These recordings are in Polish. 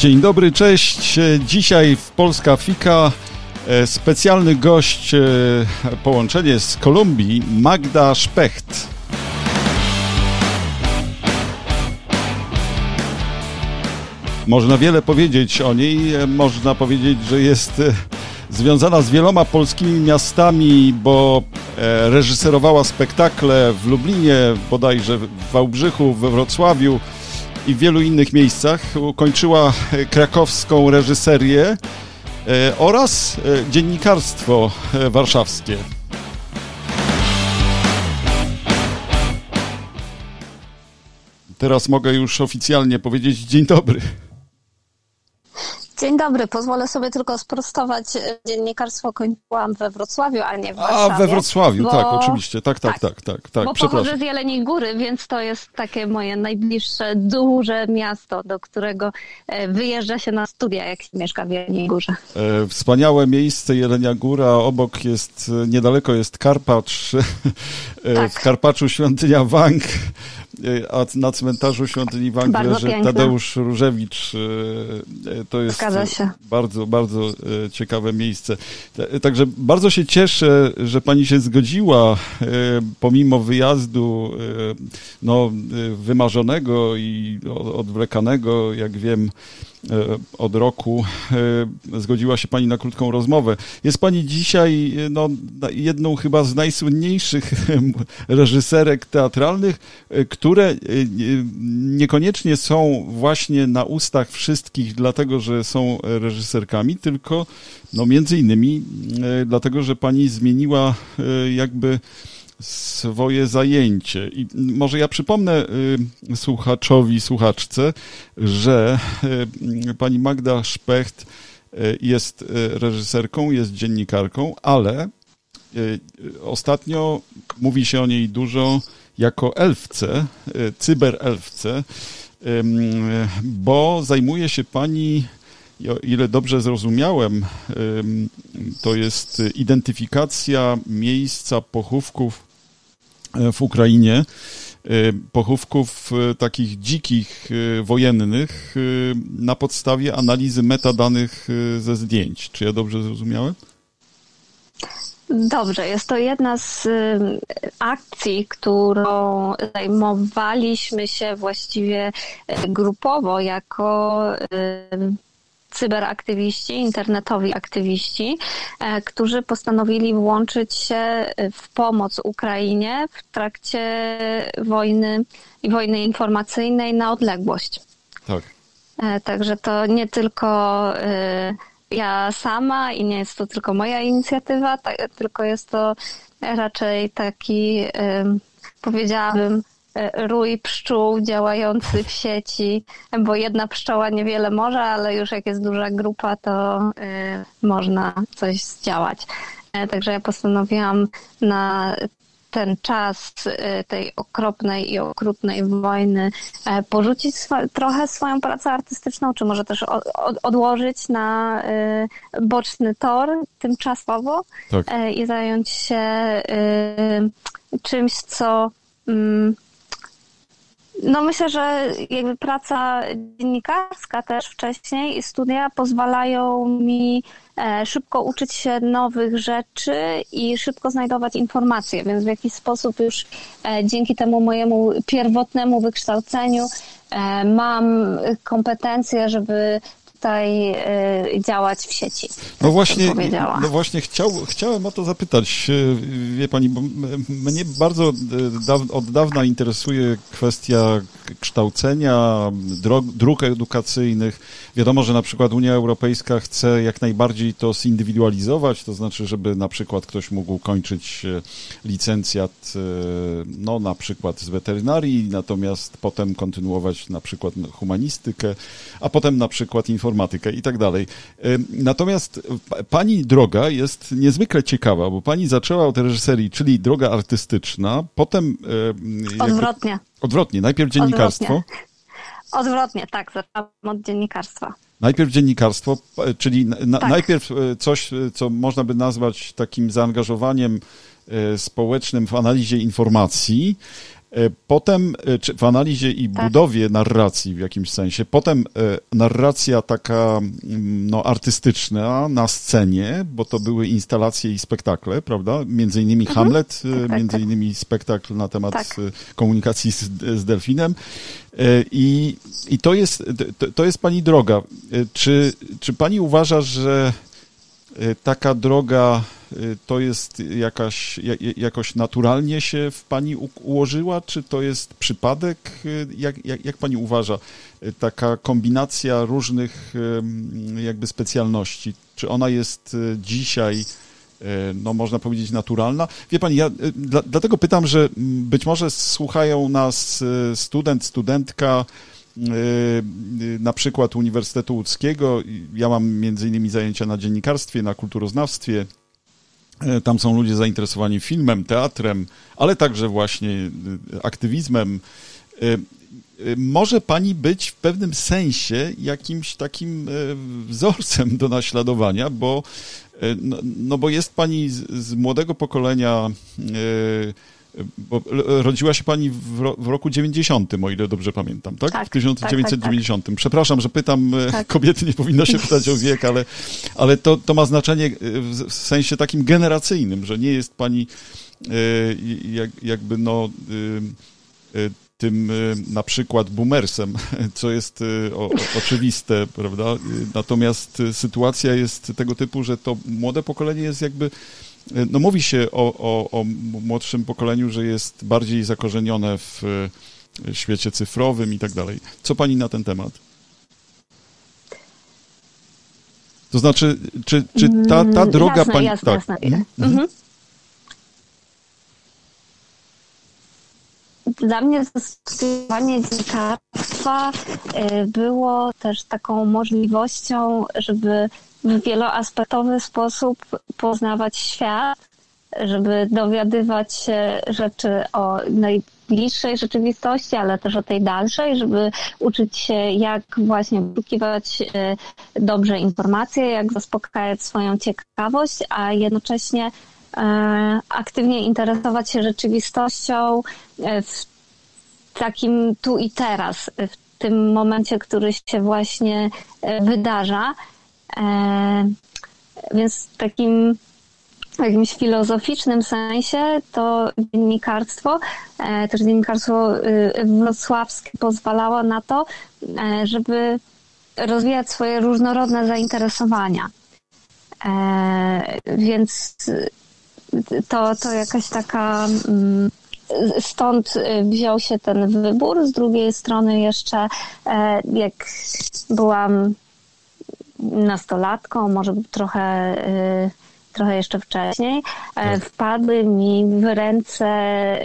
Dzień dobry, cześć. Dzisiaj w Polska Fika e, specjalny gość, e, połączenie z Kolumbii, Magda Szpecht. Można wiele powiedzieć o niej. E, można powiedzieć, że jest związana z wieloma polskimi miastami, bo reżyserowała spektakle w Lublinie, bodajże w Wałbrzychu, we Wrocławiu i w wielu innych miejscach. Ukończyła krakowską reżyserię e, oraz e, dziennikarstwo e, warszawskie. Teraz mogę już oficjalnie powiedzieć dzień dobry. Dzień dobry, pozwolę sobie tylko sprostować. Dziennikarstwo kończyłam we Wrocławiu, a nie w Warszawie. A, we Wrocławiu, bo... tak, oczywiście. Tak, tak, tak, tak. tak, tak. Bo pochodzę z Jeleniej Góry, więc to jest takie moje najbliższe, duże miasto, do którego e, wyjeżdża się na studia, jak się mieszka w Jeleniej Górze. E, wspaniałe miejsce, Jelenia Góra. Obok jest, niedaleko jest Karpacz. E, tak. W Karpaczu świątynia Wang a na cmentarzu świątyni Wang leży Tadeusz Różewicz. To jest bardzo, bardzo ciekawe miejsce. Także bardzo się cieszę, że pani się zgodziła, pomimo wyjazdu no, wymarzonego i odwlekanego, jak wiem, E, od roku e, zgodziła się Pani na krótką rozmowę. Jest Pani dzisiaj no, jedną chyba z najsłynniejszych reżyserek teatralnych, e, które niekoniecznie są właśnie na ustach wszystkich, dlatego że są reżyserkami, tylko no, między innymi dlatego, że Pani zmieniła jakby swoje zajęcie. I może ja przypomnę y, słuchaczowi, słuchaczce, że y, pani Magda Szpecht y, jest reżyserką, jest dziennikarką, ale ostatnio mówi się o niej dużo jako elfce, cyberelfce, bo zajmuje się pani o ile dobrze zrozumiałem, to jest identyfikacja miejsca pochówków w Ukrainie e, pochówków e, takich dzikich, e, wojennych na podstawie analizy metadanych ze zdjęć. Czy ja dobrze zrozumiałem? Dobrze, jest to jedna z akcji, którą zajmowaliśmy się właściwie grupowo jako cyberaktywiści, internetowi aktywiści, e, którzy postanowili włączyć się w pomoc Ukrainie w trakcie wojny i wojny informacyjnej na odległość. Tak. E, także to nie tylko e, ja sama i nie jest to tylko moja inicjatywa, tylko jest to raczej taki, powiedziałabym, E, rój pszczół działający w sieci, bo jedna pszczoła niewiele może, ale już jak jest duża grupa, to e, można coś zdziałać. E, także ja postanowiłam na ten czas tej okropnej i okrutnej wojny porzucić trochę swoją pracę artystyczną, czy może też odłożyć na boczny tor tymczasowo tak. i zająć się czymś, co mm, no myślę, że jakby praca dziennikarska też wcześniej i studia pozwalają mi e, szybko uczyć się nowych rzeczy i szybko znajdować informacje, więc w jakiś sposób już e, dzięki temu mojemu pierwotnemu wykształceniu e, mam kompetencje, żeby tutaj y, działać w sieci. No właśnie, no właśnie chciał, chciałem o to zapytać. Y, wie pani, bo mnie bardzo y, od dawna interesuje kwestia kształcenia, dróg edukacyjnych. Wiadomo, że na przykład Unia Europejska chce jak najbardziej to zindywidualizować, to znaczy, żeby na przykład ktoś mógł kończyć licencjat, no na przykład z weterynarii, natomiast potem kontynuować na przykład humanistykę, a potem na przykład informatykę informatykę i tak dalej. Natomiast pani droga jest niezwykle ciekawa, bo pani zaczęła od reżyserii, czyli droga artystyczna, potem... Odwrotnie. Odwrotnie, najpierw dziennikarstwo. Odwrotnie. Odwrotnie, tak, zaczęłam od dziennikarstwa. Najpierw dziennikarstwo, czyli na, tak. najpierw e, coś, e, co można by nazwać takim zaangażowaniem e, społecznym w analizie informacji, E, potem e, w analizie i tak. budowie narracji w jakimś sensie, potem e, narracja taka mm, no, artystyczna na scenie, bo to były instalacje i spektakle, prawda? Między innymi mhm. Hamlet, tak, tak, między tak. innymi spektakl na temat tak. komunikacji z, z delfinem. I, i to, jest, to, to jest pani droga. Czy, czy pani uważa, że taka droga Y, to jest jakaś, jakoś naturalnie się w pani ułożyła, czy to jest przypadek? Y, jak, jak, jak pani uważa, y, taka kombinacja różnych jakby specjalności, czy ona jest dzisiaj no można powiedzieć naturalna. Wie pani, ja dla, dlatego pytam, że być może słuchają nas student, studentka na przykład Uniwersytetu Łódzkiego. Ja mam między innymi zajęcia na dziennikarstwie, na kulturoznawstwie, E, tam są ludzie zainteresowani filmem, teatrem, ale także właśnie aktywizmem. Może pani być w pewnym sensie jakimś takim wzorcem do naśladowania, bo, no, no bo jest pani z, z młodego pokolenia bo rodziła się pani w, ro, w, roku 90, o ile dobrze pamiętam, tak? tak w 1990. Tak, tak, tak, Przepraszam, że pytam, e, tak. kobiety nie powinno się pytać o wiek, ale, ale to, to ma znaczenie e, w sensie takim generacyjnym, że nie jest pani e, jak, jakby no tym na przykład boomersem, co jest o, oczywiste, prawda? Natomiast sytuacja jest tego typu, że to młode pokolenie jest jakby no mówi się o, o, o młodszym pokoleniu, że jest bardziej zakorzenione w świecie cyfrowym i tak dalej. Co pani na ten temat? To znaczy, czy, czy ta, ta mm, droga jasne, pani. Jasne, tak. jasne. Mhm. mhm. Dla mnie zastosowanie dziennikarstwa y, było też taką możliwością, żeby w wieloaspektowy sposób poznawać świat, żeby dowiadywać się rzeczy o najbliższej rzeczywistości, ale też o tej dalszej, żeby uczyć się, jak właśnie poszukiwać e, dobrze informacje, jak zaspokajać swoją ciekawość, a jednocześnie e, aktywnie interesować się rzeczywistością e, w takim tu i teraz, w tym momencie, który się właśnie wydarza. E, więc w takim jakimś filozoficznym sensie to dziennikarstwo, e, też dziennikarstwo y, wrocławskie pozwalało na to, e, żeby rozwijać swoje różnorodne zainteresowania. Więc to, to jakaś taka mm, stąd wziął się ten wybór. Z drugiej strony jeszcze jak byłam nastolatką, może trochę, y, trochę jeszcze wcześniej, e, tak. wpadły mi w ręce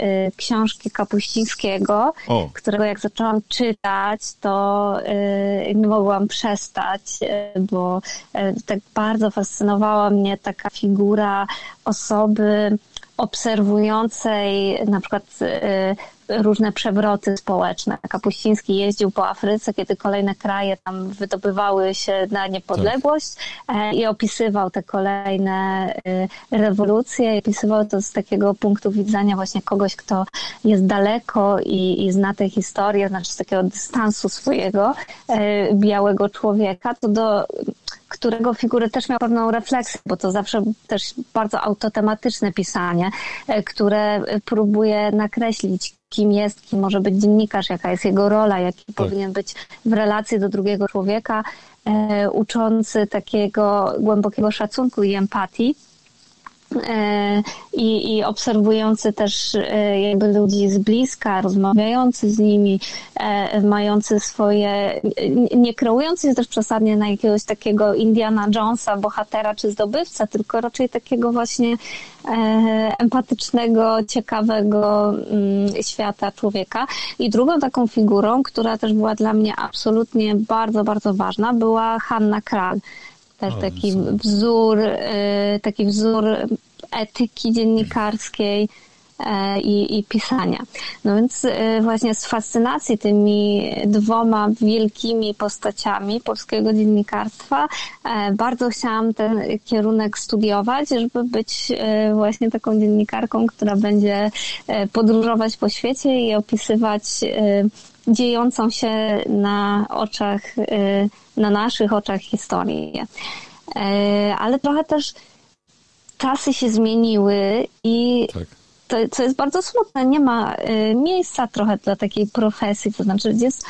y, książki Kapuścińskiego, o. którego jak zaczęłam czytać, to y, nie mogłam przestać, bo tak bardzo fascynowała mnie taka figura osoby obserwującej na przykład różne przewroty społeczne. Kapuściński jeździł po Afryce, kiedy kolejne kraje tam wydobywały się na niepodległość tak. i opisywał te kolejne y, rewolucje. Opisywał to z takiego punktu widzenia właśnie kogoś, kto jest daleko i, i zna tę historię, znaczy z takiego dystansu swojego y, białego człowieka, to do którego figury też miał pewną refleksję, bo to zawsze też bardzo autotematyczne pisanie, które próbuje nakreślić, kim jest, kim może być dziennikarz, jaka jest jego rola, jaki tak. powinien być w relacji do drugiego człowieka, e, uczący takiego głębokiego szacunku i empatii. E, i, i obserwujący też e, jakby ludzi z bliska, rozmawiający z nimi, e, mający swoje, nie kreujący się też przesadnie na jakiegoś takiego Indiana Jonesa, bohatera czy zdobywca, tylko raczej takiego właśnie empatycznego, ciekawego mm, świata człowieka. I drugą taką figurą, która też była dla mnie absolutnie bardzo, bardzo ważna, była Hanna Kral też taki wzór, taki wzór etyki dziennikarskiej, i, i pisania. No więc właśnie z fascynacji tymi dwoma wielkimi postaciami polskiego dziennikarstwa bardzo chciałam ten kierunek studiować, żeby być właśnie taką dziennikarką, która będzie podróżować po świecie i opisywać dziejącą się na oczach, y, na naszych oczach historię. Y, ale trochę też czasy się zmieniły i tak. to, co jest bardzo smutne, nie ma y, miejsca trochę dla takiej profesji, to znaczy jest,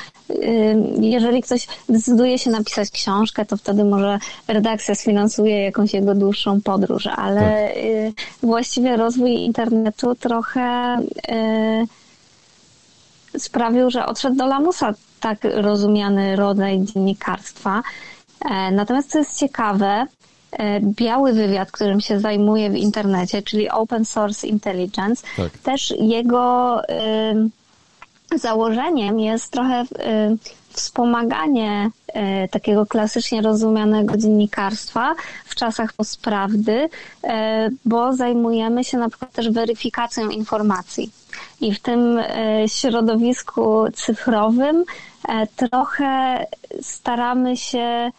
jeżeli ktoś decyduje się napisać książkę, to wtedy może redakcja sfinansuje jakąś jego dłuższą podróż, ale tak. właściwie rozwój internetu trochę sprawił, że odszedł do lamusa tak rozumiany rodzaj dziennikarstwa. E, natomiast co jest ciekawe, e, biały wywiad, którym się zajmuję w internecie, czyli Open Source Intelligence, tak. też jego y, założeniem jest trochę y, wspomaganie y, takiego klasycznie rozumianego dziennikarstwa w czasach postprawdy, bo zajmujemy się na przykład też weryfikacją informacji. I w tym e, środowisku cyfrowym e, trochę staramy się e,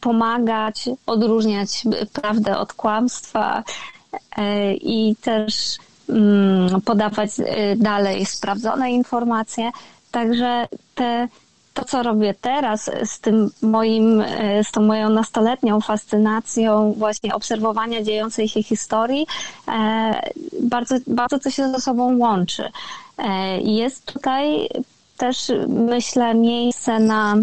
pomagać, odróżniać prawdę od kłamstwa i też mm, podawać dalej sprawdzone informacje. Także te to, co robię teraz z tym moim, e, z tą moją nastoletnią fascynacją właśnie obserwowania dziejącej się historii, e, bardzo, bardzo to się ze sobą łączy. E, jest tutaj też, myślę, miejsce na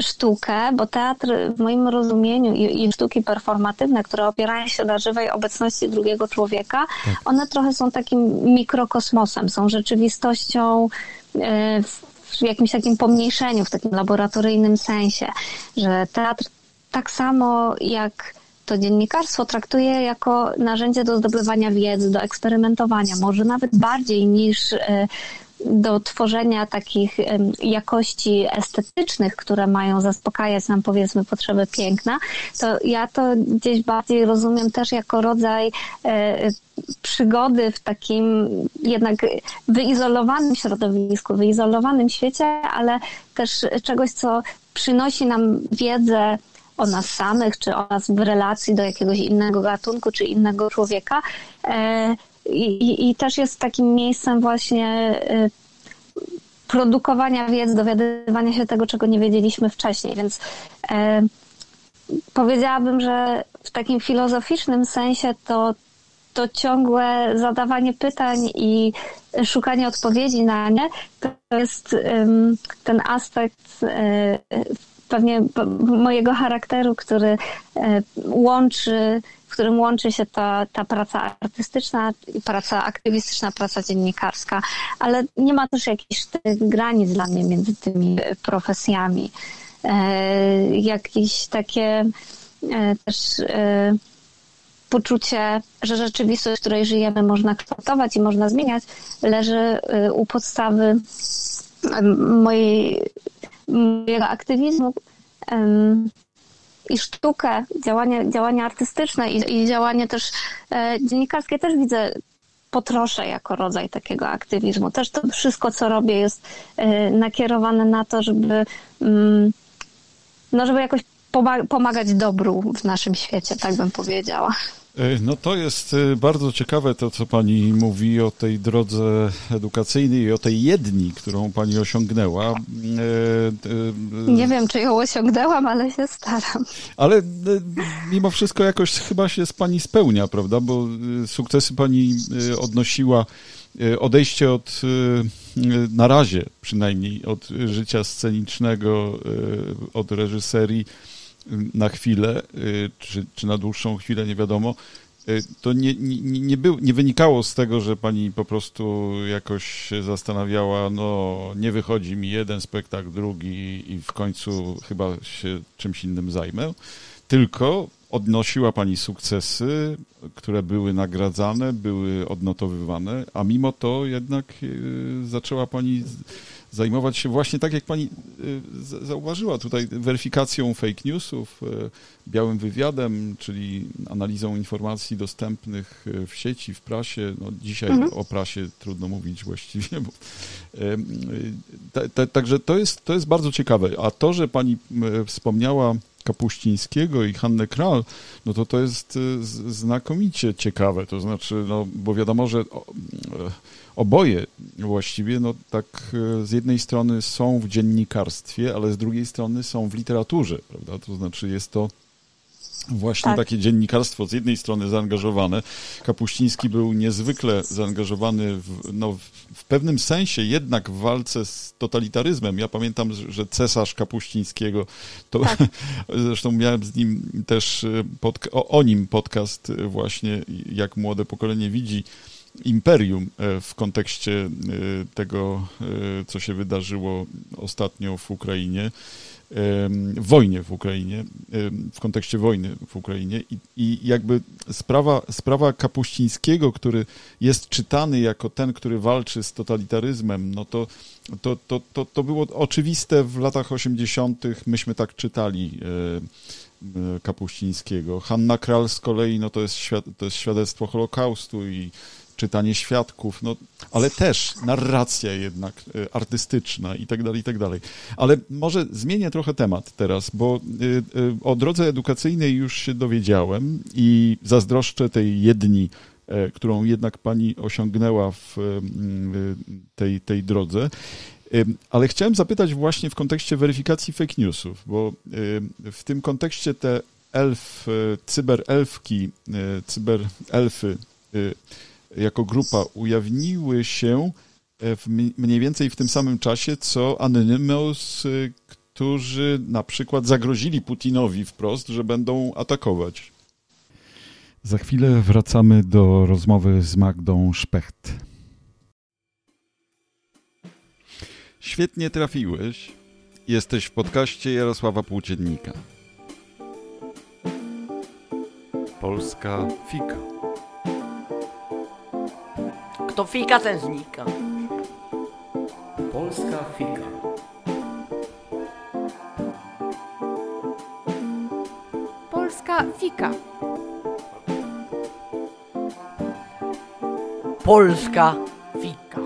sztukę, bo teatr w moim rozumieniu i, i, sztuki performatywne, które opierają się na żywej obecności drugiego człowieka, tak. one trochę są takim mikrokosmosem, są rzeczywistością w w jakimś takim pomniejszeniu, w takim laboratoryjnym sensie, że teatr tak samo jak to dziennikarstwo traktuje jako narzędzie do zdobywania wiedzy, do eksperymentowania, może nawet bardziej niż e, do tworzenia takich jakości estetycznych, które mają zaspokajać nam powiedzmy potrzeby piękna, to ja to gdzieś bardziej rozumiem też jako rodzaj e, przygody w takim jednak wyizolowanym środowisku, wyizolowanym świecie, ale też czegoś, co przynosi nam wiedzę o nas samych, czy o nas w relacji do jakiegoś innego gatunku, czy innego człowieka. I, i też jest takim miejscem właśnie y, produkowania wiedzy, dowiadywania się tego, czego nie wiedzieliśmy wcześniej. Więc e, powiedziałabym, że w takim filozoficznym sensie to, to ciągłe zadawanie pytań i szukanie odpowiedzi na nie to jest ten aspekt e, pewnie mojego charakteru, który e, łączy, którym łączy się ta, ta praca artystyczna i praca aktywistyczna, praca dziennikarska, ale nie ma też jakichś granic dla mnie między tymi profesjami. E, jakieś takie e, też poczucie, że rzeczywistość, w której żyjemy, można kształtować i można zmieniać, leży u podstawy mojej mojego aktywizmu i sztukę, działanie, działanie artystyczne i, i działanie też e, dziennikarskie też widzę potroszę jako rodzaj takiego aktywizmu. Też to wszystko, co robię, jest e, nakierowane na to, żeby, mm, no, żeby jakoś pomagać dobru w naszym świecie, tak bym powiedziała. E, no to jest e, bardzo ciekawe to, co pani mówi o tej drodze edukacyjnej i o tej jedni, którą pani osiągnęła. E, Nie wiem, czy ją osiągnęłam, ale się staram. Ale mimo wszystko jakoś chyba się z pani spełnia, prawda? Bo sukcesy pani odnosiła odejście od, na razie przynajmniej, od życia scenicznego, od reżyserii na chwilę, y, czy, czy na dłuższą chwilę, nie wiadomo, y, to nie, nie, nie, był, nie wynikało z tego, że pani po prostu jakoś się zastanawiała, no nie wychodzi mi jeden spektakl, drugi i w końcu chyba się czymś innym zajmę, tylko odnosiła pani sukcesy, które były nagradzane, były odnotowywane, a mimo to jednak y, zaczęła pani zajmować się właśnie tak, jak pani y, zauważyła tutaj, weryfikacją fake newsów, y, białym wywiadem, czyli analizą informacji dostępnych y, w sieci, w prasie. No, dzisiaj mhm. o prasie trudno mówić właściwie. Bo, także to jest, to jest bardzo ciekawe. A to, że pani wspomniała Kapuścińskiego i Hannę Kral, no to to jest znakomicie ciekawe. To znaczy, no, bo wiadomo, że oboje właściwie, no tak e, z jednej strony są w dziennikarstwie, ale z drugiej strony są w literaturze, prawda? To znaczy jest to właśnie tak. takie dziennikarstwo z jednej strony zaangażowane. Kapuściński był niezwykle zaangażowany w, no, w pewnym sensie jednak w walce z totalitaryzmem. Ja pamiętam, że cesarz Kapuścińskiego, to tak. zresztą miałem z nim też e, pod, o, o nim podcast właśnie, jak młode pokolenie widzi imperium e, w kontekście e, tego, e, co się wydarzyło ostatnio w Ukrainie, w wojnie w Ukrainie, w kontekście wojny w Ukrainie i, i jakby sprawa, sprawa Kapuścińskiego, który jest czytany jako ten, który walczy z totalitaryzmem, no to, to, to, to, to było oczywiste w latach 80., myśmy tak czytali Kapuścińskiego. Hanna Kral z kolei, no to jest, to jest świadectwo Holokaustu i czytanie świadków, no, ale też narracja jednak e, artystyczna i tak dalej, i tak dalej. Ale może zmienię trochę temat teraz, bo e, e, o drodze edukacyjnej już się dowiedziałem i zazdroszczę tej jedni, którą jednak pani osiągnęła w tej, tej drodze. Ale chciałem zapytać właśnie w kontekście weryfikacji fake newsów, bo w tym kontekście te elf, cyberelfki, cyberelfy jako grupa ujawniły się e, w mniej więcej w tym samym czasie, co Anonymous, e, którzy na przykład zagrozili Putinowi wprost, że będą atakować. Za chwilę wracamy do rozmowy z Magdą Szpecht. Świetnie trafiłeś. Jesteś w podcaście Jarosława Płóciennika. Polska Fika to fika, ten znika. Polska fika. Polska fika. Polska fika.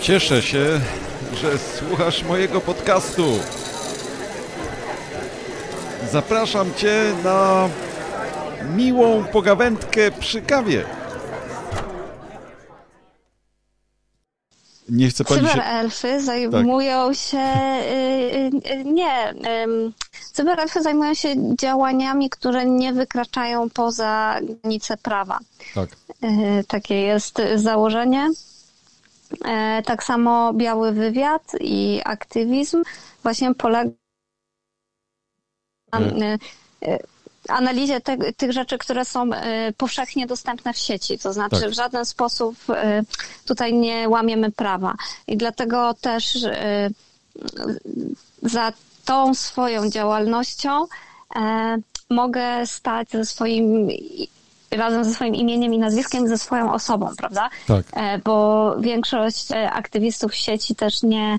Cieszę się, że słuchasz mojego podcastu. Zapraszam Cię na miłą pogawędkę przy kawie. Nie chcę pani Cyberelfy się... zajmują tak. się... Y, y, y, nie. Cyberelfy zajmują się działaniami, które nie wykraczają poza granice prawa. Tak. Takie jest założenie. Tak samo biały wywiad i aktywizm właśnie polega Hmm. Y, y, analizie te, tych rzeczy, które są y, powszechnie dostępne w sieci. To znaczy tak. w żaden sposób tutaj nie łamiemy prawa. I dlatego też za tą swoją działalnością mogę stać ze swoim razem ze swoim imieniem i nazwiskiem, ze swoją osobą, prawda? Tak. Bo większość aktywistów w sieci też nie E,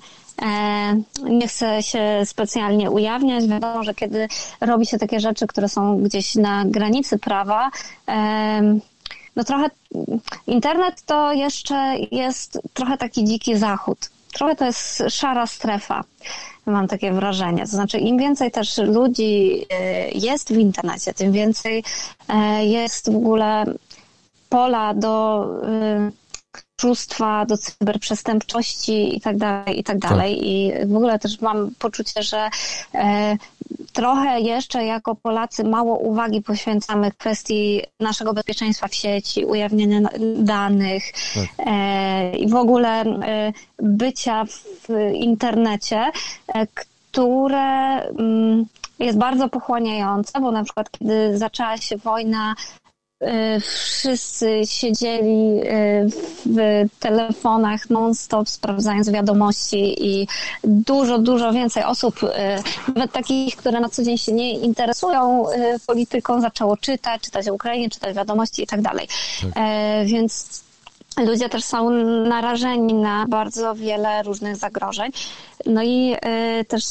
nie chcę się specjalnie ujawniać. Wiadomo, że kiedy robi się takie rzeczy, które są gdzieś na granicy prawa, e, no trochę internet to jeszcze jest trochę taki dziki zachód. Trochę to jest szara strefa, mam takie wrażenie. To znaczy, im więcej też ludzi e, jest w internecie, tym więcej jest w ogóle pola do oszustwa, do cyberprzestępczości i tak dalej, i tak dalej. Tak. I w ogóle też mam poczucie, że e, trochę jeszcze jako Polacy mało uwagi poświęcamy kwestii naszego bezpieczeństwa w sieci, ujawnienia danych tak. e, i w ogóle e, bycia w internecie, które mm, jest bardzo pochłaniające, bo na przykład kiedy zaczęła się wojna wszyscy siedzieli y, w telefonach non-stop, sprawdzając wiadomości i dużo, dużo więcej osób, y, nawet takich, które na co dzień się nie interesują polityką, zaczęło czytać, czytać o Ukrainie, czytać wiadomości i tak dalej. Tak. E, więc ludzie też są narażeni na bardzo wiele różnych zagrożeń. No i y, też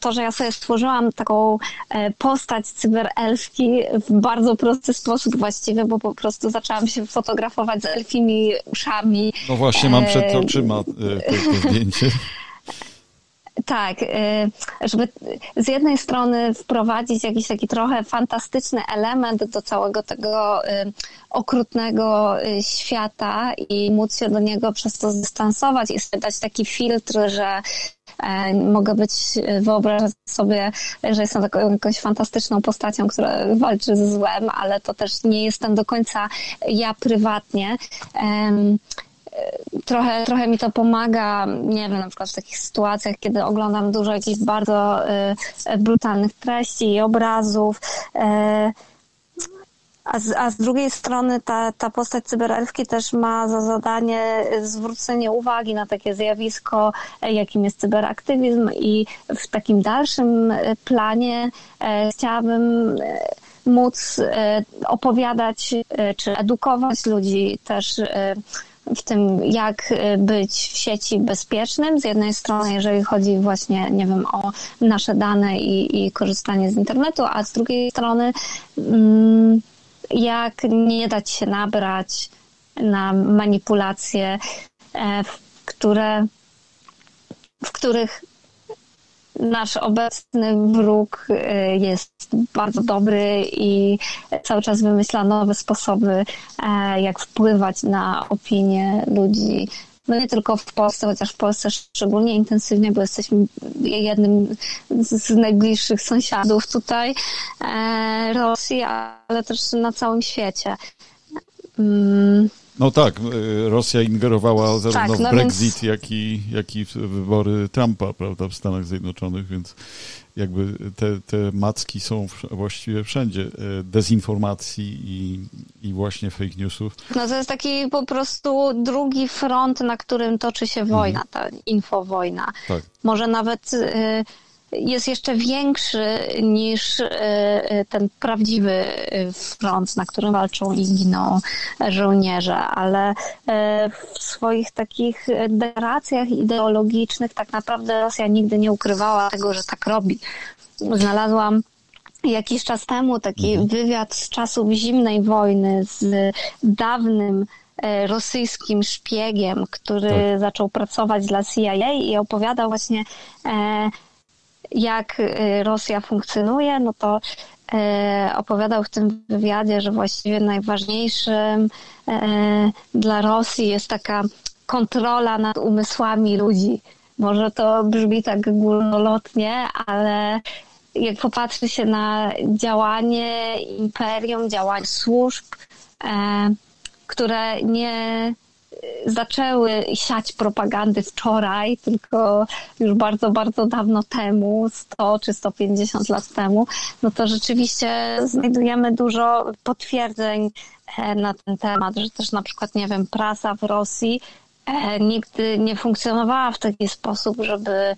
to, że ja sobie stworzyłam taką e, postać cyberelfki w bardzo prosty sposób właściwie, bo po prostu zaczęłam się fotografować z elfimi uszami. No właśnie, mam przed oczyma e, to, to zdjęcie. Tak, y, żeby z jednej strony wprowadzić jakiś taki trochę fantastyczny element do całego tego y, okrutnego y, świata i móc się do niego przez to zdystansować i dać taki filtr, że e, mogę być, wyobrażać sobie, że jestem taką jakąś fantastyczną postacią, która walczy ze złem, ale to też nie jestem do końca ja prywatnie trochę, trochę mi to pomaga, nie wiem, na przykład w takich sytuacjach, kiedy oglądam dużo jakichś bardzo y, brutalnych treści i obrazów. Y, a z, a z drugiej strony ta, ta postać cyberelfki też ma za zadanie zwrócenie uwagi na takie zjawisko, jakim jest cyberaktywizm i w takim dalszym planie e, chciałabym e, móc e, opowiadać czy edukować ludzi też w tym, jak y, być w sieci bezpiecznym. Z jednej strony, jeżeli chodzi właśnie, nie wiem, o nasze dane i, i korzystanie z internetu, a z drugiej strony, mm, jak nie dać się nabrać na manipulacje, e, które, w których nasz obecny wróg y, jest bardzo dobry i cały czas wymyśla nowe sposoby, e, jak wpływać na opinię ludzi. No nie tylko w Polsce, chociaż w Polsce szczególnie intensywnie, bo jesteśmy jednym z najbliższych sąsiadów tutaj e, Rosji, ale też na całym świecie. No tak, y, Rosja ingerowała zarówno tak, no w Brexit, więc... jak, i, jak i w wybory Trumpa, prawda, w Stanach Zjednoczonych, więc jakby te, te macki są właściwie wszędzie. E, dezinformacji i, i właśnie fake newsów. No to jest taki po prostu drugi front, na którym toczy się wojna, mhm. ta infowojna. Tak. Może nawet... Y jest jeszcze większy niż e, e, ten prawdziwy e, front, na którym walczą i giną żołnierze, ale w swoich takich deklaracjach ideologicznych tak naprawdę Rosja nigdy nie ukrywała tego, że tak robi. Znalazłam jakiś czas temu taki mhm. wywiad z czasów zimnej wojny z dawnym rosyjskim szpiegiem, który tak. zaczął pracować dla CIA i opowiadał właśnie jak y, Rosja funkcjonuje, no to y, opowiadał w tym wywiadzie, że właściwie najważniejszym y, dla Rosji jest taka kontrola nad umysłami ludzi. Może to brzmi tak górnolotnie, ale jak popatrzy się na działanie imperium, działanie służb, które nie zaczęły siać propagandy wczoraj, tylko już bardzo, bardzo dawno temu, 100 czy 150 lat temu, no to rzeczywiście znajdujemy dużo potwierdzeń e, na ten temat, że też na przykład, nie wiem, prasa w Rosji e, nigdy nie funkcjonowała w taki sposób, żeby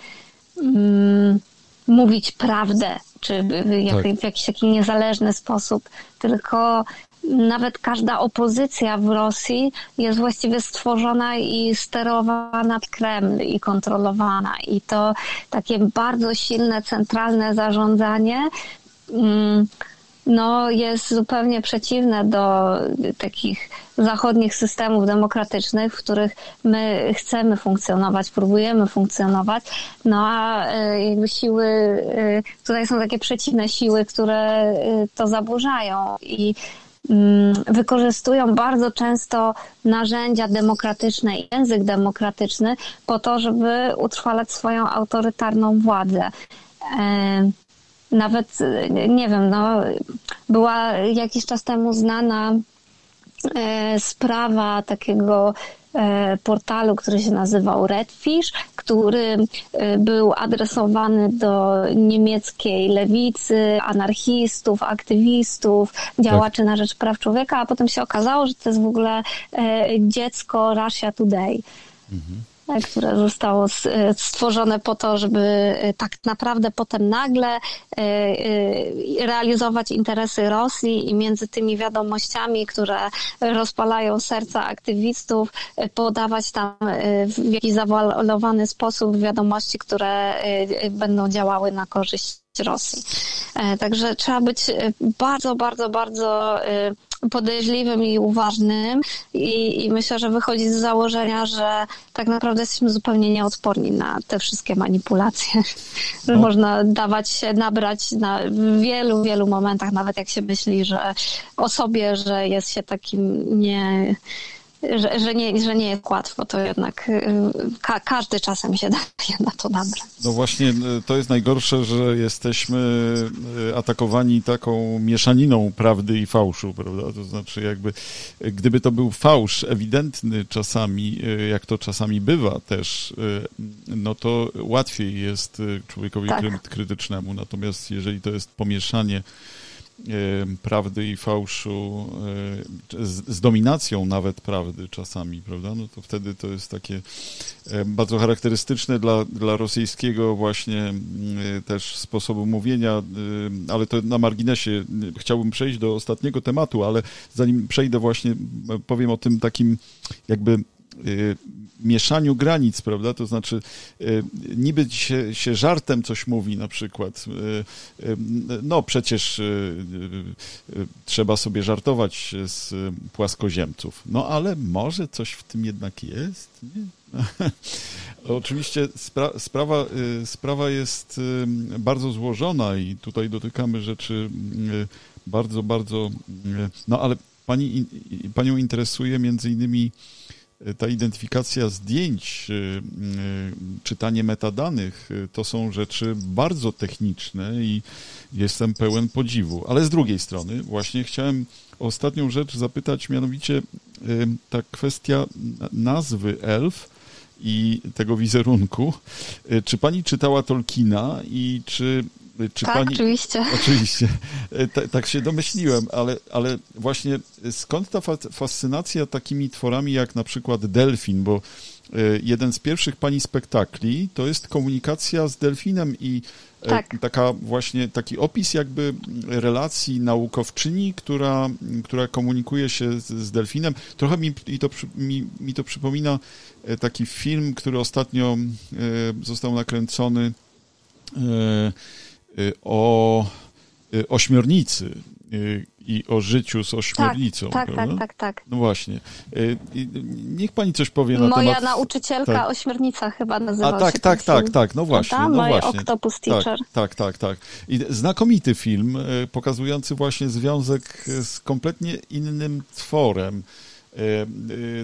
mm, mówić prawdę, czy w, tak. w jakiś taki niezależny sposób, tylko nawet każda opozycja w Rosji jest właściwie stworzona i sterowana Kreml i kontrolowana. I to takie bardzo silne, centralne zarządzanie mm, no, jest zupełnie przeciwne do takich zachodnich systemów demokratycznych, w których my chcemy funkcjonować, próbujemy funkcjonować, no a e, jakby siły, e, tutaj są takie przeciwne siły, które e, to zaburzają i wykorzystują bardzo często narzędzia demokratyczne i język demokratyczny po to, żeby utrwalać swoją autorytarną władzę. E, nawet, nie wiem, no, była jakiś czas temu znana e, sprawa takiego portalu, który się nazywał Redfish, który był adresowany do niemieckiej lewicy, anarchistów, aktywistów, działaczy tak. na rzecz praw człowieka, a potem się okazało, że to jest w ogóle dziecko Russia Today. Mhm które zostało stworzone po to, żeby e, tak naprawdę potem nagle e, e, realizować interesy Rosji i między tymi wiadomościami, które rozpalają serca aktywistów, podawać tam w jakiś zawalowany sposób wiadomości, które będą działały na korzyść Rosji. Także trzeba być bardzo, bardzo, bardzo podejrzliwym i uważnym i, i myślę, że wychodzi z założenia, że tak naprawdę jesteśmy zupełnie nieodporni na te wszystkie manipulacje. No. można dawać się nabrać na wielu, wielu momentach, nawet jak się myśli, że o sobie, że jest się takim nie że, że, nie, że nie jest łatwo, to jednak y, ka każdy czasem się daje na to nabrać. No właśnie, y, to jest najgorsze, że jesteśmy y, atakowani taką mieszaniną prawdy i fałszu, prawda? To znaczy jakby, gdyby to był fałsz ewidentny czasami, jak to czasami bywa też, no to łatwiej jest człowiekowi tak. krytycznemu. Natomiast jeżeli to jest pomieszanie prawdy i fałszu, z, z, dominacją nawet prawdy czasami, prawda? No to wtedy to jest takie bardzo charakterystyczne dla, dla rosyjskiego właśnie też sposobu mówienia, ale to na marginesie. Chciałbym przejść do ostatniego tematu, ale zanim przejdę właśnie, powiem o tym takim jakby Y, mieszaniu granic, prawda? To znaczy, y, niby się, się żartem coś mówi na przykład. Y, no przecież trzeba sobie żartować z płaskoziemców. No ale może coś w tym jednak jest, nie? Oczywiście spra sprawa, sprawa jest bardzo złożona i tutaj dotykamy rzeczy bardzo, bardzo. No ale pani, panią interesuje między innymi ta identyfikacja zdjęć, y, y, czytanie metadanych, y, to są rzeczy bardzo techniczne i jestem pełen podziwu. Ale z drugiej strony, właśnie chciałem ostatnią rzecz zapytać, mianowicie ta kwestia nazwy elf i tego wizerunku. Czy pani czytała Tolkiena i czy czy tak, pani... oczywiście. Oczywiście. E, tak się domyśliłem, ale, ale właśnie skąd ta fascynacja takimi tworami jak na przykład delfin, bo e, jeden z pierwszych pani spektakli to jest komunikacja z delfinem i tak. taka właśnie taki opis jakby relacji naukowczyni, która, która komunikuje się z, z delfinem. Trochę mi, i to, mi, mi to przypomina taki film, który ostatnio został nakręcony Y, o y, ośmiornicy y, i o życiu z ośmiornicą. Tak, tak, tak, tak, tak, No właśnie. Niech pani coś powie na Moja temat... nauczycielka tak. ośmiornica chyba nazywała A tak, się tak, tak, tak, no właśnie. No właśnie. Octopus tak, Teacher. Tak, tak, tak. I znakomity film, pokazujący właśnie związek z kompletnie innym tworem.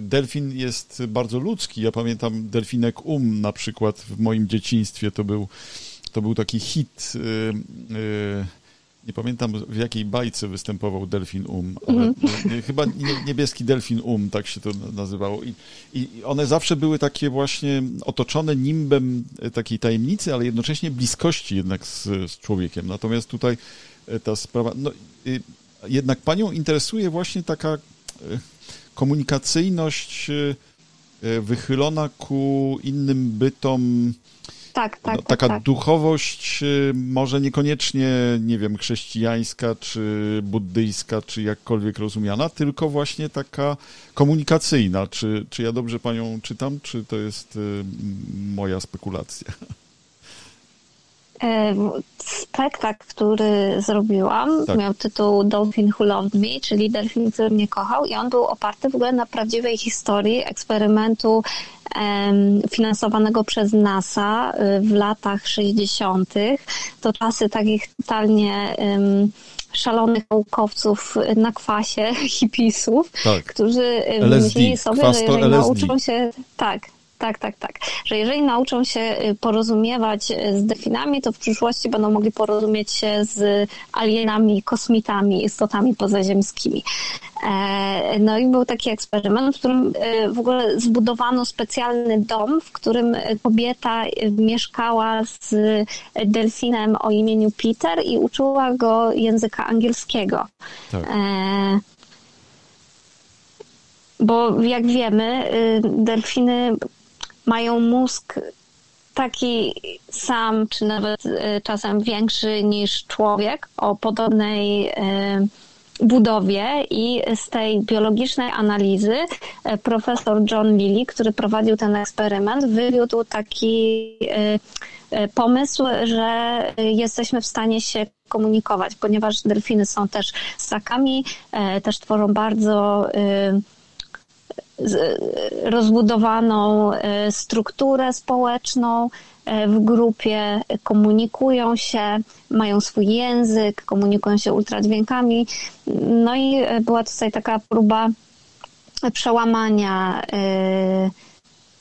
Delfin jest bardzo ludzki. Ja pamiętam delfinek Um na przykład w moim dzieciństwie to był to był taki hit. Y, y, nie pamiętam w jakiej bajce występował Delfin Um, ale mm. chyba niebieski Delfin Um, tak się to nazywało. I, I one zawsze były takie właśnie otoczone nimbem takiej tajemnicy, ale jednocześnie bliskości jednak z, z człowiekiem. Natomiast tutaj e, ta sprawa, no, jednak panią interesuje właśnie taka e, komunikacyjność e, wychylona ku innym bytom, tak, tak. No, tak, taka tak. duchowość, y, może niekoniecznie, nie wiem, chrześcijańska, czy buddyjska, czy jakkolwiek rozumiana, tylko właśnie taka komunikacyjna. Czy, czy ja dobrze panią czytam, czy to jest y, moja spekulacja? Spektakl, który zrobiłam, tak. miał tytuł Dolphin Who Loved Me, czyli delfin, który mnie kochał i on był oparty w ogóle na prawdziwej historii eksperymentu finansowanego przez NASA y, w latach 60. To czasy takich totalnie szalonych naukowców na kwasie, hipisów, tak. którzy LSD, myśleli sobie, że jeżeli nauczą się, tak, Tak, tak, tak. Że jeżeli nauczą się y, porozumiewać y, z delfinami, to w przyszłości będą mogli porozumieć się z alienami, kosmitami, istotami pozaziemskimi. E, no i był taki eksperyment, w którym y, w ogóle zbudowano specjalny dom, w którym kobieta mieszkała z delfinem o imieniu Peter i uczyła go języka angielskiego. Tak. E, bo jak wiemy, delfiny mają mózg taki sam, czy nawet e, czasem większy niż człowiek o podobnej e, budowie i z tej biologicznej analizy e, profesor John Lilly, który prowadził ten eksperyment, wywiódł taki pomysł, że jesteśmy w stanie się komunikować, ponieważ delfiny są też ssakami, też tworzą bardzo rozbudowaną e, strukturę społeczną e, w grupie, komunikują się, mają swój język, komunikują się ultradźwiękami. No i e, była tutaj taka próba przełamania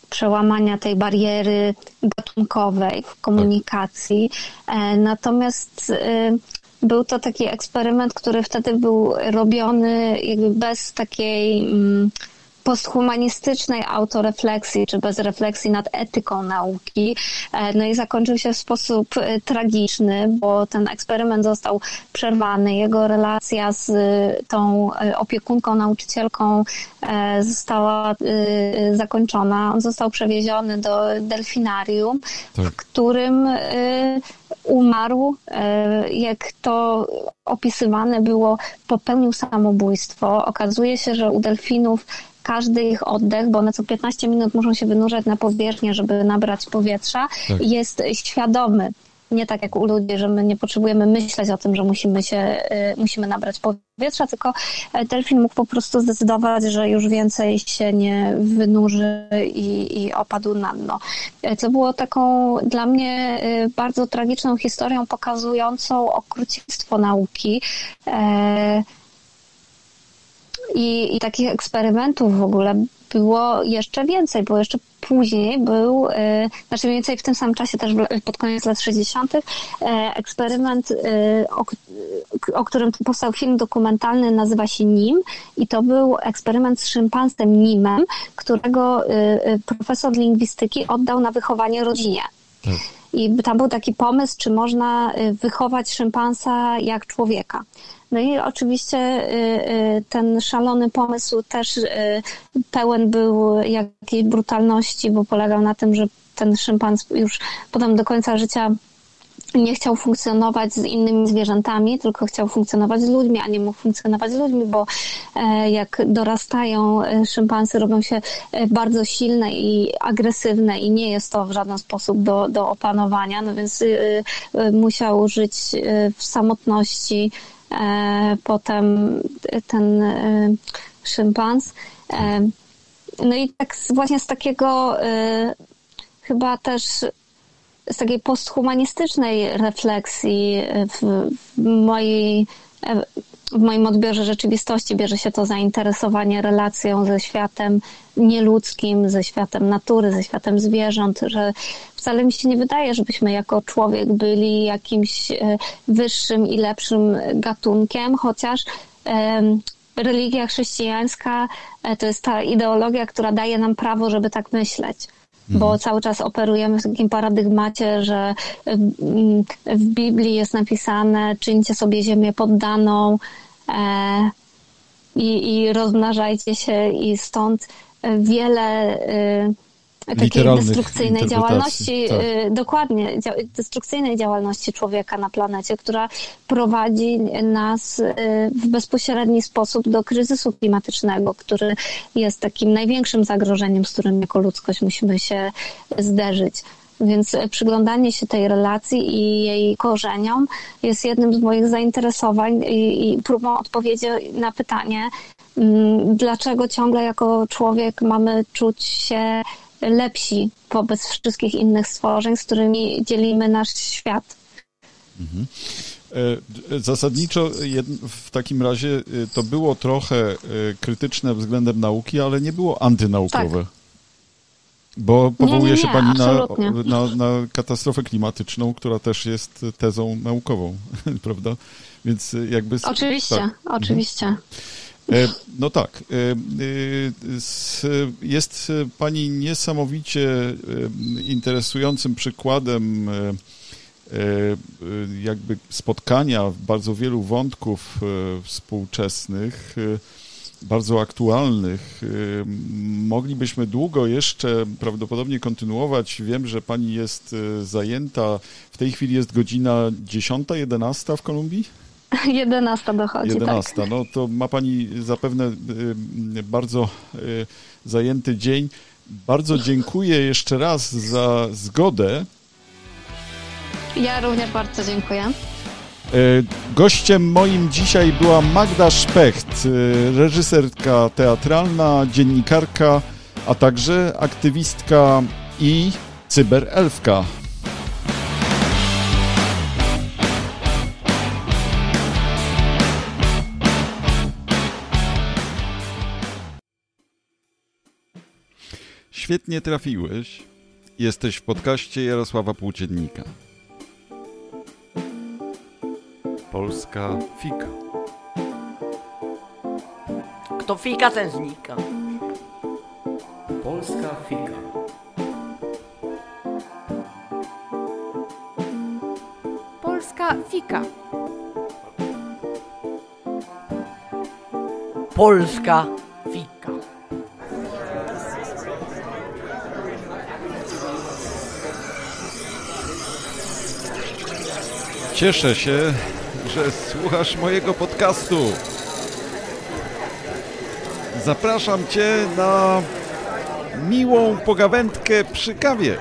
przełamania tej bariery gatunkowej w komunikacji. Natomiast był to taki eksperyment, który wtedy był robiony jakby bez takiej mm, posthumanistycznej autorefleksji, czy bez refleksji nad etyką nauki. E, no i zakończył się w sposób e, tragiczny, bo ten eksperyment został przerwany. Jego relacja z e, tą opiekunką, nauczycielką została zakończona. On został przewieziony do delfinarium, tak. w którym umarł, jak to opisywane było, popełnił samobójstwo. Okazuje się, że u delfinów każdy ich oddech, bo one co 15 minut muszą się wynurzać na powierzchnię, żeby nabrać powietrza, tak. jest świadomy. Nie tak jak u ludzi, że my nie potrzebujemy myśleć o tym, że musimy się, y, musimy nabrać powietrza, tylko e, delfin mógł po prostu zdecydować, że już więcej się nie wynurzy i, i opadł na dno. E, co było taką dla mnie y, bardzo tragiczną historią pokazującą okrucieństwo nauki. E, i, I takich eksperymentów w ogóle było jeszcze więcej, bo jeszcze później był, e, znaczy mniej więcej w tym samym czasie, też pod koniec lat 60., e, eksperyment, e, o, o, którym powstał film dokumentalny, nazywa się NIM i to był eksperyment z szympansem Nimem, którego profesor lingwistyki oddał na wychowanie rodzinie. Tak. I tam był taki pomysł, czy można wychować szympansa jak człowieka. No i oczywiście y, y, ten szalony pomysł też y, pełen był jakiejś brutalności, bo polegał na tym, że ten szympans już potem do końca życia nie chciał funkcjonować z innymi zwierzętami, tylko chciał funkcjonować z ludźmi, a nie mógł funkcjonować z ludźmi, bo e, jak dorastają e, szympansy, robią się e, bardzo silne i agresywne i nie jest to w żaden sposób do, do opanowania, no więc musiał żyć w samotności, potem ten szympans. No i tak właśnie z takiego chyba też z takiej posthumanistycznej refleksji w, w mojej w moim odbiorze rzeczywistości bierze się to zainteresowanie relacją ze światem nieludzkim, ze światem natury, ze światem zwierząt, że wcale mi się nie wydaje, żebyśmy jako człowiek byli jakimś e, wyższym i lepszym gatunkiem, chociaż religia chrześcijańska e, to jest ta ideologia, która daje nam prawo, żeby tak myśleć bo mhm. cały czas operujemy w takim paradygmacie, że w Biblii jest napisane czyńcie sobie ziemię poddaną e, i, i rozmnażajcie się i stąd wiele y, takiej destrukcyjnej działalności, tak. Y, dokładnie, destrukcyjnej działalności człowieka na planecie, która prowadzi nas y, w bezpośredni sposób do kryzysu klimatycznego, który jest takim największym zagrożeniem, z którym jako ludzkość musimy się zderzyć. Więc przyglądanie się tej relacji i jej korzeniom jest jednym z moich zainteresowań i, i próbą odpowiedzi na pytanie, mm, dlaczego ciągle jako człowiek mamy czuć się lepsi wobec wszystkich innych stworzeń, z którymi dzielimy nasz świat. Mhm. E, zasadniczo w takim razie e, to było trochę e, krytyczne względem nauki, ale nie było antynaukowe. Tak. Bo powołuje nie, nie, się pani na, na, na, katastrofę klimatyczną, która też jest tezą naukową, prawda? Więc jakby. Oczywiście, tak. oczywiście. E, no tak. E, e, jest pani niesamowicie interesującym przykładem jakby spotkania bardzo wielu wątków współczesnych bardzo aktualnych. Moglibyśmy długo jeszcze prawdopodobnie kontynuować. Wiem, że pani jest zajęta. W tej chwili jest godzina 10, 11 w Kolumbii? 11 dochodzi. 11. Tak. No to ma pani zapewne bardzo zajęty dzień. Bardzo dziękuję jeszcze raz za zgodę. Ja również bardzo dziękuję. E, gościem moim dzisiaj była Magda Szpecht, reżyserka teatralna, dziennikarka, a także aktywistka i cyberelfka. Świetnie trafiłeś. Jesteś w podcaście Jarosława Płóciennika. Polska fika. Kto fika, ten znika. Polska fika. Polska fika. Polska Cieszę się, że słuchasz mojego podcastu. Zapraszam Cię na miłą pogawędkę przy kawie.